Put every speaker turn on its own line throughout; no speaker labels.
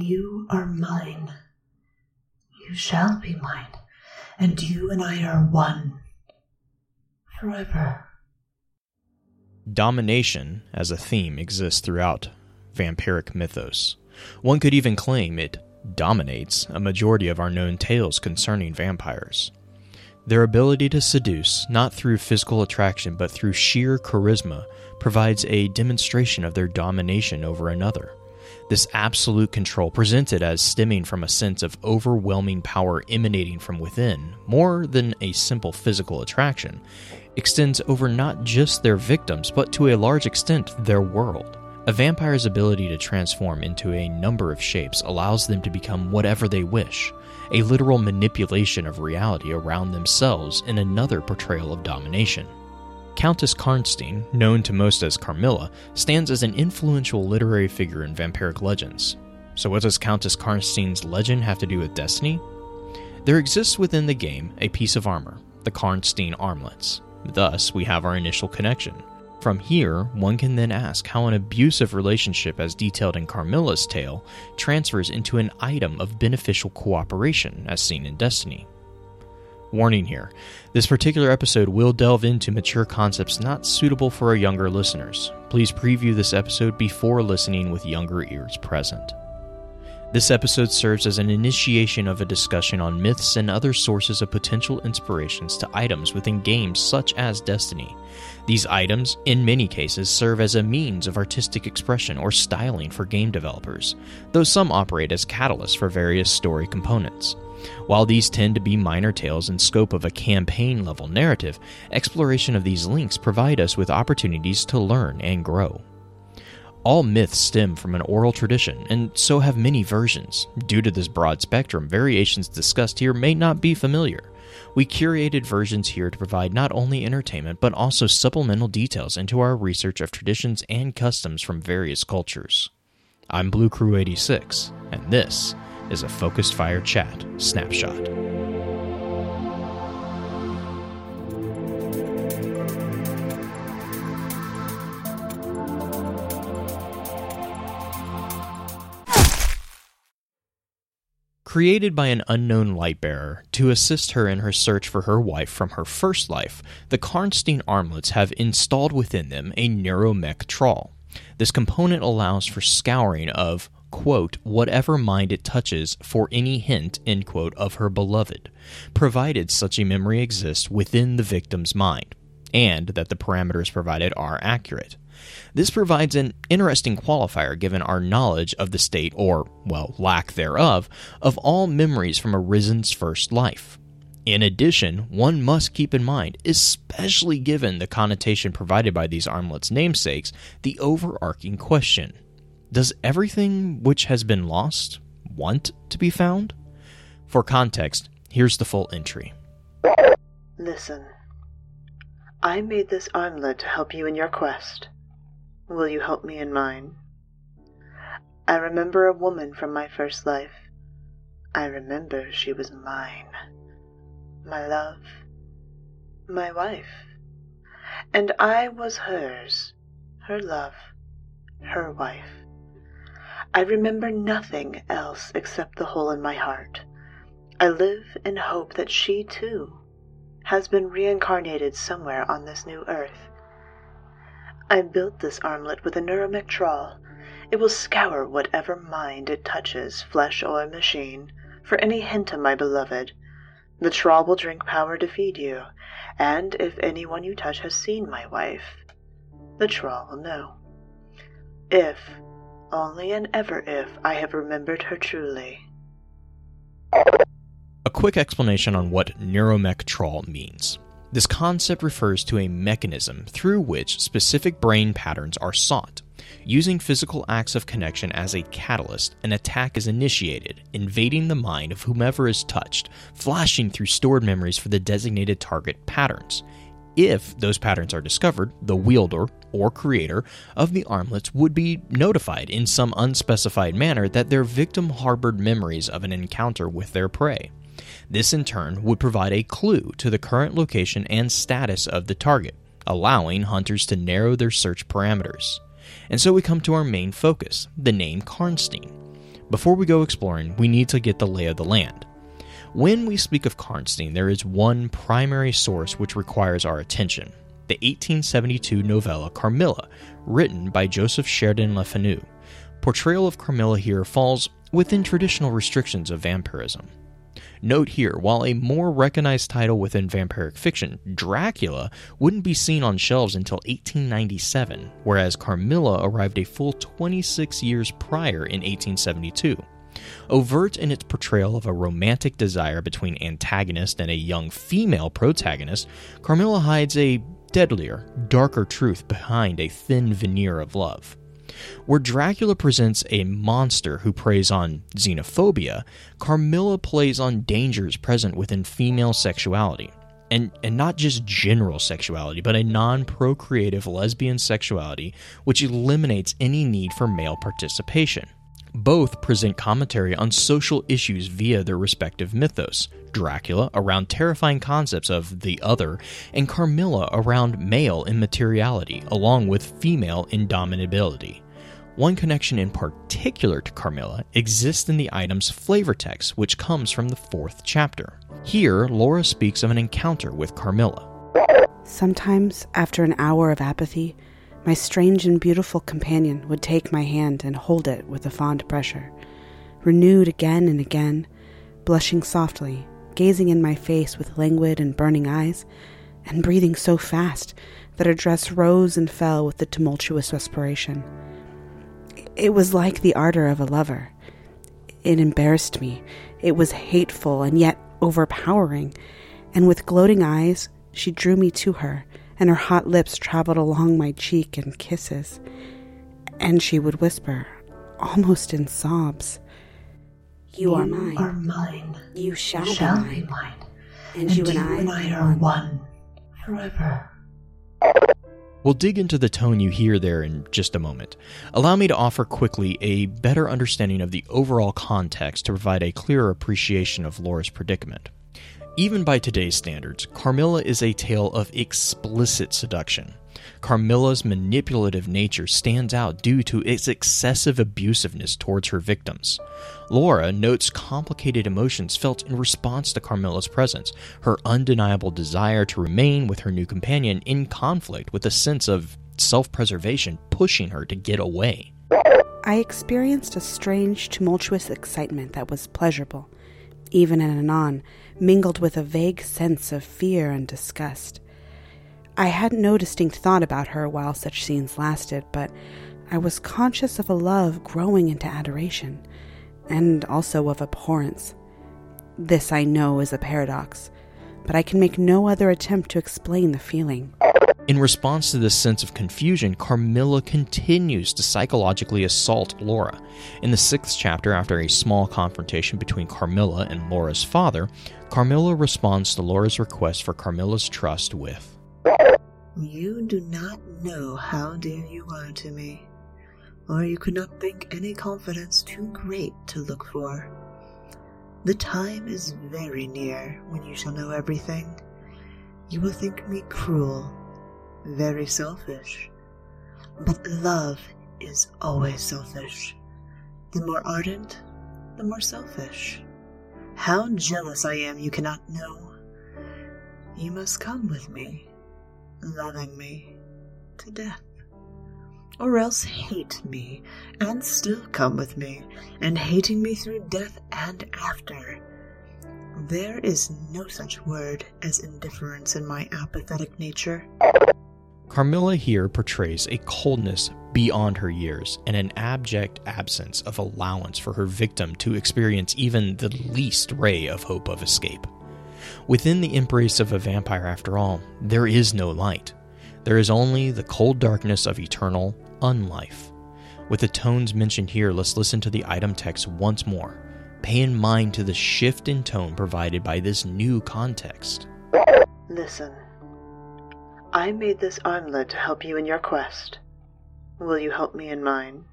You are mine. You shall be mine, and you and I are one. Forever.
Domination as a theme exists throughout vampiric mythos. One could even claim it dominates a majority of our known tales concerning vampires. Their ability to seduce, not through physical attraction but through sheer charisma, provides a demonstration of their domination over another. This absolute control, presented as stemming from a sense of overwhelming power emanating from within, more than a simple physical attraction, extends over not just their victims, but to a large extent their world. A vampire's ability to transform into a number of shapes allows them to become whatever they wish, a literal manipulation of reality around themselves in another portrayal of domination. Countess Karnstein, known to most as Carmilla, stands as an influential literary figure in vampiric legends. So, what does Countess Karnstein's legend have to do with Destiny? There exists within the game a piece of armor, the Karnstein armlets. Thus, we have our initial connection. From here, one can then ask how an abusive relationship, as detailed in Carmilla's tale, transfers into an item of beneficial cooperation, as seen in Destiny. Warning here this particular episode will delve into mature concepts not suitable for our younger listeners. Please preview this episode before listening with younger ears present. This episode serves as an initiation of a discussion on myths and other sources of potential inspirations to items within games such as Destiny. These items, in many cases, serve as a means of artistic expression or styling for game developers, though some operate as catalysts for various story components. While these tend to be minor tales in scope of a campaign level narrative, exploration of these links provide us with opportunities to learn and grow. All myths stem from an oral tradition, and so have many versions. Due to this broad spectrum, variations discussed here may not be familiar. We curated versions here to provide not only entertainment, but also supplemental details into our research of traditions and customs from various cultures. I'm Blue Crew 86, and this is a Focus Fire Chat snapshot. Created by an unknown light bearer to assist her in her search for her wife from her first life, the Karnstein armlets have installed within them a neuromech trawl. This component allows for scouring of, quote, whatever mind it touches for any hint, end quote, of her beloved, provided such a memory exists within the victim's mind, and that the parameters provided are accurate. This provides an interesting qualifier given our knowledge of the state, or, well, lack thereof, of all memories from a risen's first life. In addition, one must keep in mind, especially given the connotation provided by these armlets' namesakes, the overarching question Does everything which has been lost want to be found? For context, here's the full entry.
Listen. I made this armlet to help you in your quest. Will you help me in mine? I remember a woman from my first life. I remember she was mine. My love. My wife. And I was hers. Her love. Her wife. I remember nothing else except the hole in my heart. I live in hope that she, too, has been reincarnated somewhere on this new earth I built this armlet with a neuromech trawl. It will scour whatever mind it touches, flesh or machine, for any hint of my beloved. The trawl will drink power to feed you, and if anyone you touch has seen my wife, the trawl will know. If, only and ever if, I have remembered her truly.
A quick explanation on what neuromech trawl means. This concept refers to a mechanism through which specific brain patterns are sought. Using physical acts of connection as a catalyst, an attack is initiated, invading the mind of whomever is touched, flashing through stored memories for the designated target patterns. If those patterns are discovered, the wielder or creator of the armlets would be notified in some unspecified manner that their victim harbored memories of an encounter with their prey. This in turn would provide a clue to the current location and status of the target, allowing hunters to narrow their search parameters. And so we come to our main focus, the name Karnstein. before we go exploring, we need to get the lay of the land. When we speak of Karnstein, there is one primary source which requires our attention the 1872 novella Carmilla, written by Joseph Sheridan Le Fanu. Portrayal of Carmilla here falls within traditional restrictions of vampirism. Note here, while a more recognized title within vampiric fiction, Dracula wouldn't be seen on shelves until 1897, whereas Carmilla arrived a full 26 years prior in 1872. Overt in its portrayal of a romantic desire between antagonist and a young female protagonist, Carmilla hides a deadlier, darker truth behind a thin veneer of love. Where Dracula presents a monster who preys on xenophobia, Carmilla plays on dangers present within female sexuality. And, and not just general sexuality, but a non procreative lesbian sexuality which eliminates any need for male participation. Both present commentary on social issues via their respective mythos. Dracula around terrifying concepts of the other, and Carmilla around male immateriality, along with female indomitability. One connection in particular to Carmilla exists in the item's flavor text, which comes from the fourth chapter. Here, Laura speaks of an encounter with Carmilla.
Sometimes, after an hour of apathy, my strange and beautiful companion would take my hand and hold it with a fond pressure, renewed again and again, blushing softly, gazing in my face with languid and burning eyes, and breathing so fast that her dress rose and fell with the tumultuous respiration. It was like the ardor of a lover. It embarrassed me. It was hateful and yet overpowering, and with gloating eyes, she drew me to her and her hot lips traveled along my cheek in kisses. And she would whisper, almost in sobs, You, are mine.
Are mine.
You shall,
shall
be
be
mine.
mine.
And, you and I,
and I are one forever.
We'll dig into the tone you hear there in just a moment. Allow me to offer quickly a better understanding of the overall context to provide a clearer appreciation of Laura's predicament. Even by today's standards, Carmilla is a tale of explicit seduction. Carmilla's manipulative nature stands out due to its excessive abusiveness towards her victims. Laura notes complicated emotions felt in response to Carmilla's presence, her undeniable desire to remain with her new companion in conflict with a sense of self preservation pushing her to get away.
I experienced a strange, tumultuous excitement that was pleasurable, even and anon, mingled with a vague sense of fear and disgust. I had no distinct thought about her while such scenes lasted, but I was conscious of a love growing into adoration, and also of abhorrence. This I know is a paradox, but I can make no other attempt to explain the feeling.
In response to this sense of confusion, Carmilla continues to psychologically assault Laura. In the sixth chapter, after a small confrontation between Carmilla and Laura's father, Carmilla responds to Laura's request for Carmilla's trust with
You do not know how dear you are to me, or you could not think any confidence too great to look for. The time is very near when you shall know everything. You will think me cruel, very selfish. But love is always selfish. The more ardent, the more selfish. How jealous I am you cannot know. You must come with me, loving me to death. Or else hate me, and still come with me, and hating me through death and after. There is no such word as indifference in my apathetic nature.
Carmilla here portrays a coldness beyond her years and an abject absence of allowance for her victim to experience even the least ray of hope of escape. Within the embrace of a vampire, after all, there is no light. There is only the cold darkness of eternal unlife. With the tones mentioned here, let's listen to the item text once more. Pay in mind to the shift in tone provided by this new context.
Listen. I made this armlet to help you in your quest. Will you help me in mine?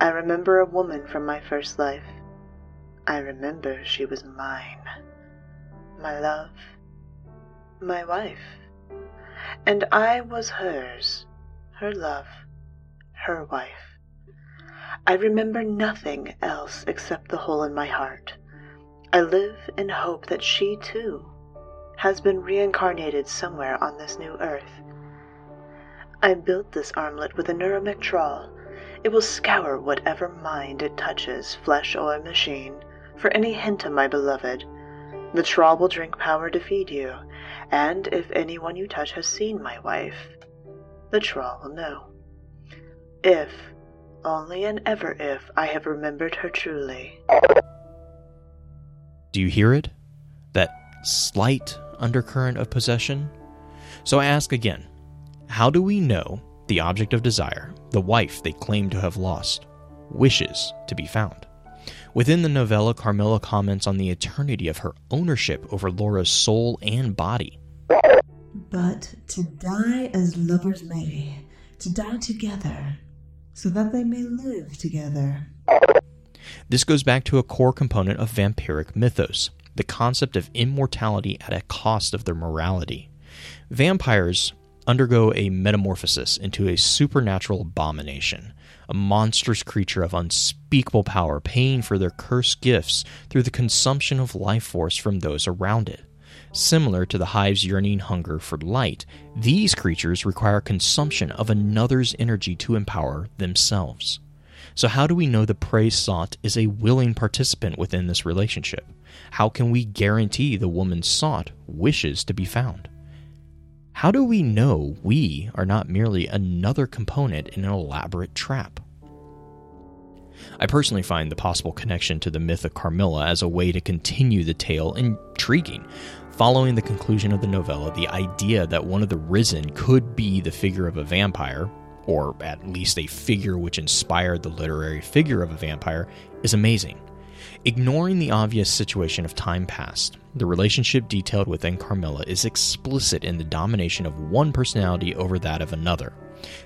I remember a woman from my first life. I remember she was mine. My love. My wife. And I was hers. Her love. Her wife. I remember nothing else except the hole in my heart. I live in hope that she, too, has been reincarnated somewhere on this new earth. I built this armlet with a neuromech trawl. It will scour whatever mind it touches, flesh or machine, for any hint of my beloved. The trawl will drink power to feed you, and if anyone you touch has seen my wife, the trawl will know. If, only and ever if, I have remembered her truly.
Do you hear it? That slight undercurrent of possession? So I ask again how do we know the object of desire, the wife they claim to have lost, wishes to be found? Within the novella, Carmilla comments on the eternity of her ownership over Laura's soul and body.
But to die as lovers may, to die together, so that they may live together.
This goes back to a core component of vampiric mythos the concept of immortality at a cost of their morality. Vampires undergo a metamorphosis into a supernatural abomination, a monstrous creature of unspeakable power, paying for their cursed gifts through the consumption of life force from those around it. Similar to the hive's yearning hunger for light, these creatures require consumption of another's energy to empower themselves. So, how do we know the prey sought is a willing participant within this relationship? How can we guarantee the woman sought wishes to be found? How do we know we are not merely another component in an elaborate trap? I personally find the possible connection to the myth of Carmilla as a way to continue the tale intriguing. Following the conclusion of the novella, the idea that one of the risen could be the figure of a vampire, or at least a figure which inspired the literary figure of a vampire, is amazing. Ignoring the obvious situation of time past, the relationship detailed within Carmilla is explicit in the domination of one personality over that of another.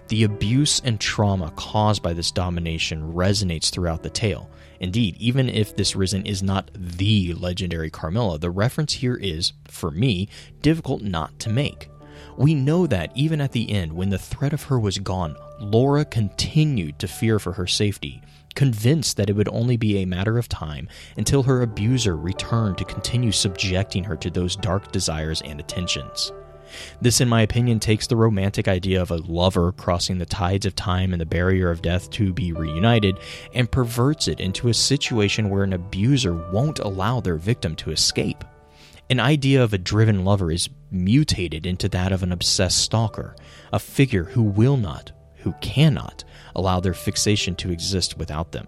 The abuse and trauma caused by this domination resonates throughout the tale. Indeed, even if this Risen is not the legendary Carmilla, the reference here is, for me, difficult not to make. We know that even at the end, when the threat of her was gone, Laura continued to fear for her safety, convinced that it would only be a matter of time until her abuser returned to continue subjecting her to those dark desires and attentions. This, in my opinion, takes the romantic idea of a lover crossing the tides of time and the barrier of death to be reunited and perverts it into a situation where an abuser won't allow their victim to escape. An idea of a driven lover is mutated into that of an obsessed stalker, a figure who will not, who cannot, allow their fixation to exist without them.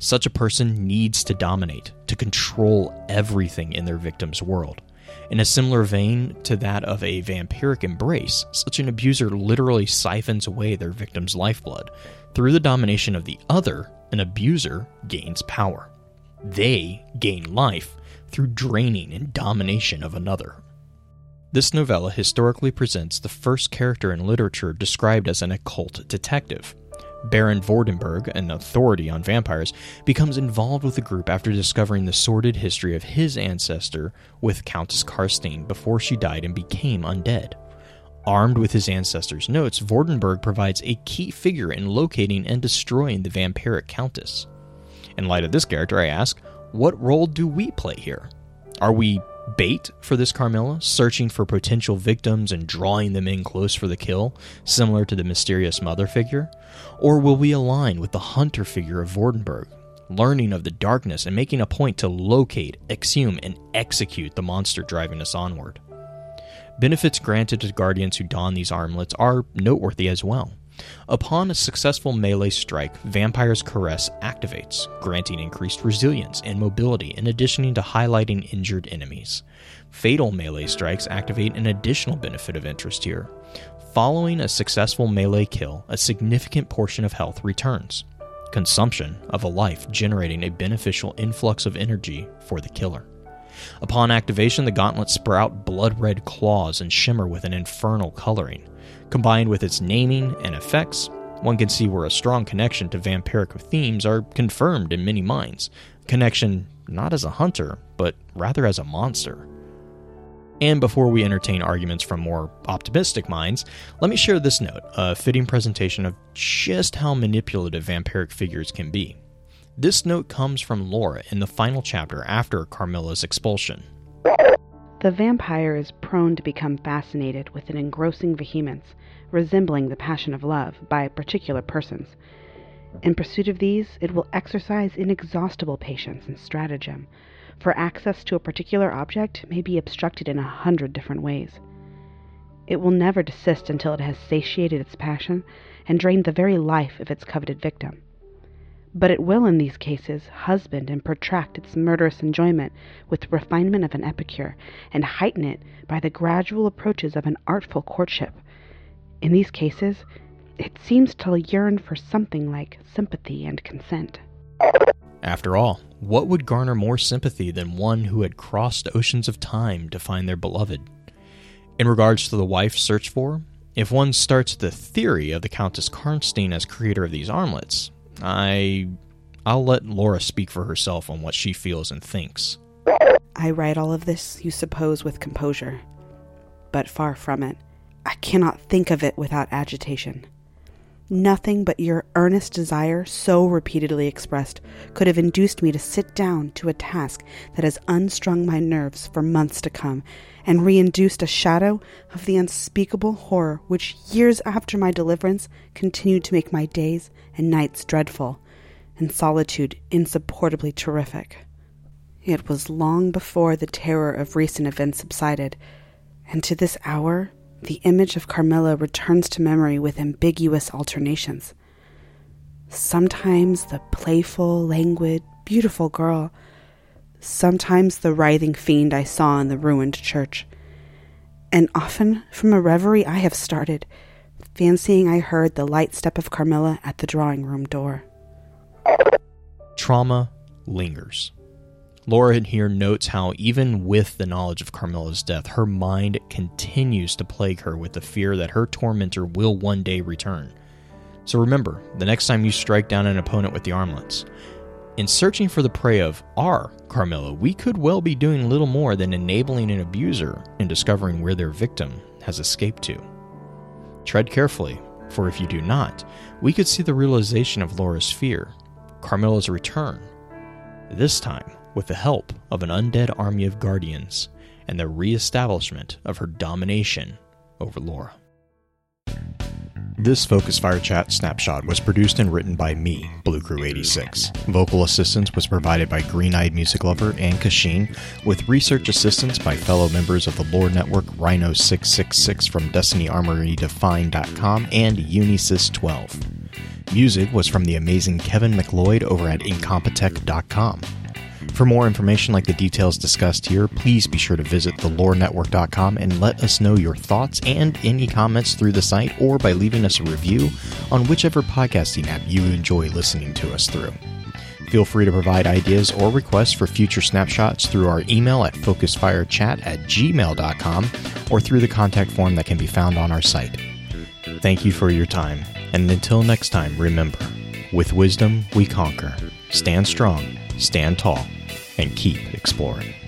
Such a person needs to dominate, to control everything in their victim's world. In a similar vein to that of a vampiric embrace, such an abuser literally siphons away their victim's lifeblood. Through the domination of the other, an abuser gains power. They gain life through draining and domination of another. This novella historically presents the first character in literature described as an occult detective. Baron Vordenburg, an authority on vampires, becomes involved with the group after discovering the sordid history of his ancestor with Countess Karnstein before she died and became undead. Armed with his ancestor's notes, Vordenburg provides a key figure in locating and destroying the vampiric countess. In light of this character, I ask, what role do we play here? Are we bait for this Carmilla, searching for potential victims and drawing them in close for the kill, similar to the mysterious mother figure? Or will we align with the hunter figure of Vordenburg, learning of the darkness and making a point to locate, exhume, and execute the monster driving us onward? Benefits granted to guardians who don these armlets are noteworthy as well. Upon a successful melee strike, Vampire's Caress activates, granting increased resilience and mobility in addition to highlighting injured enemies. Fatal melee strikes activate an additional benefit of interest here. Following a successful melee kill, a significant portion of health returns. Consumption of a life generating a beneficial influx of energy for the killer. Upon activation, the gauntlets sprout blood red claws and shimmer with an infernal coloring. Combined with its naming and effects, one can see where a strong connection to vampiric themes are confirmed in many minds. Connection not as a hunter, but rather as a monster. And before we entertain arguments from more optimistic minds, let me share this note, a fitting presentation of just how manipulative vampiric figures can be. This note comes from Laura in the final chapter after Carmilla's expulsion.
The vampire is prone to become fascinated with an engrossing vehemence, resembling the passion of love, by particular persons. In pursuit of these, it will exercise inexhaustible patience and stratagem, for access to a particular object may be obstructed in a hundred different ways. It will never desist until it has satiated its passion and drained the very life of its coveted victim but it will in these cases husband and protract its murderous enjoyment with the refinement of an epicure, and heighten it by the gradual approaches of an artful courtship. In these cases, it seems to yearn for something like sympathy and consent.
After all, what would garner more sympathy than one who had crossed oceans of time to find their beloved? In regards to the wife searched for, if one starts the theory of the Countess Karnstein as creator of these armlets, I I'll let Laura speak for herself on what she feels and thinks.
I write all of this, you suppose, with composure. But far from it. I cannot think of it without agitation. Nothing but your earnest desire, so repeatedly expressed, could have induced me to sit down to a task that has unstrung my nerves for months to come, and reinduced a shadow of the unspeakable horror which, years after my deliverance, continued to make my days and nights dreadful, and solitude insupportably terrific. It was long before the terror of recent events subsided, and to this hour the image of Carmilla returns to memory with ambiguous alternations. Sometimes the playful, languid, beautiful girl, sometimes the writhing fiend I saw in the ruined church. And often, from a reverie I have started, fancying I heard the light step of Carmilla at the drawing room door.
Trauma lingers. Laura here notes how, even with the knowledge of Carmilla's death, her mind continues to plague her with the fear that her tormentor will one day return. So remember, the next time you strike down an opponent with the armlets, in searching for the prey of our Carmilla, we could well be doing little more than enabling an abuser in discovering where their victim has escaped to. Tread carefully, for if you do not, we could see the realization of Laura's fear, Carmilla's return, this time with the help of an undead army of guardians and the re-establishment of her domination over Laura. This Focus Fire Chat snapshot was produced and written by me, Blue Crew 86. Vocal assistance was provided by Green Eyed Music Lover and Kashin, with research assistance by fellow members of the Lore Network Rhino 666 from DestinyArmoryDefine.com and Unisys 12. Music was from the amazing Kevin MacLeod over at Incompetech.com. For more information like the details discussed here, please be sure to visit thelorenetwork.com and let us know your thoughts and any comments through the site or by leaving us a review on whichever podcasting app you enjoy listening to us through. Feel free to provide ideas or requests for future snapshots through our email at focusfirechat at gmail.com or through the contact form that can be found on our site. Thank you for your time, and until next time, remember with wisdom we conquer. Stand strong, stand tall, and keep exploring.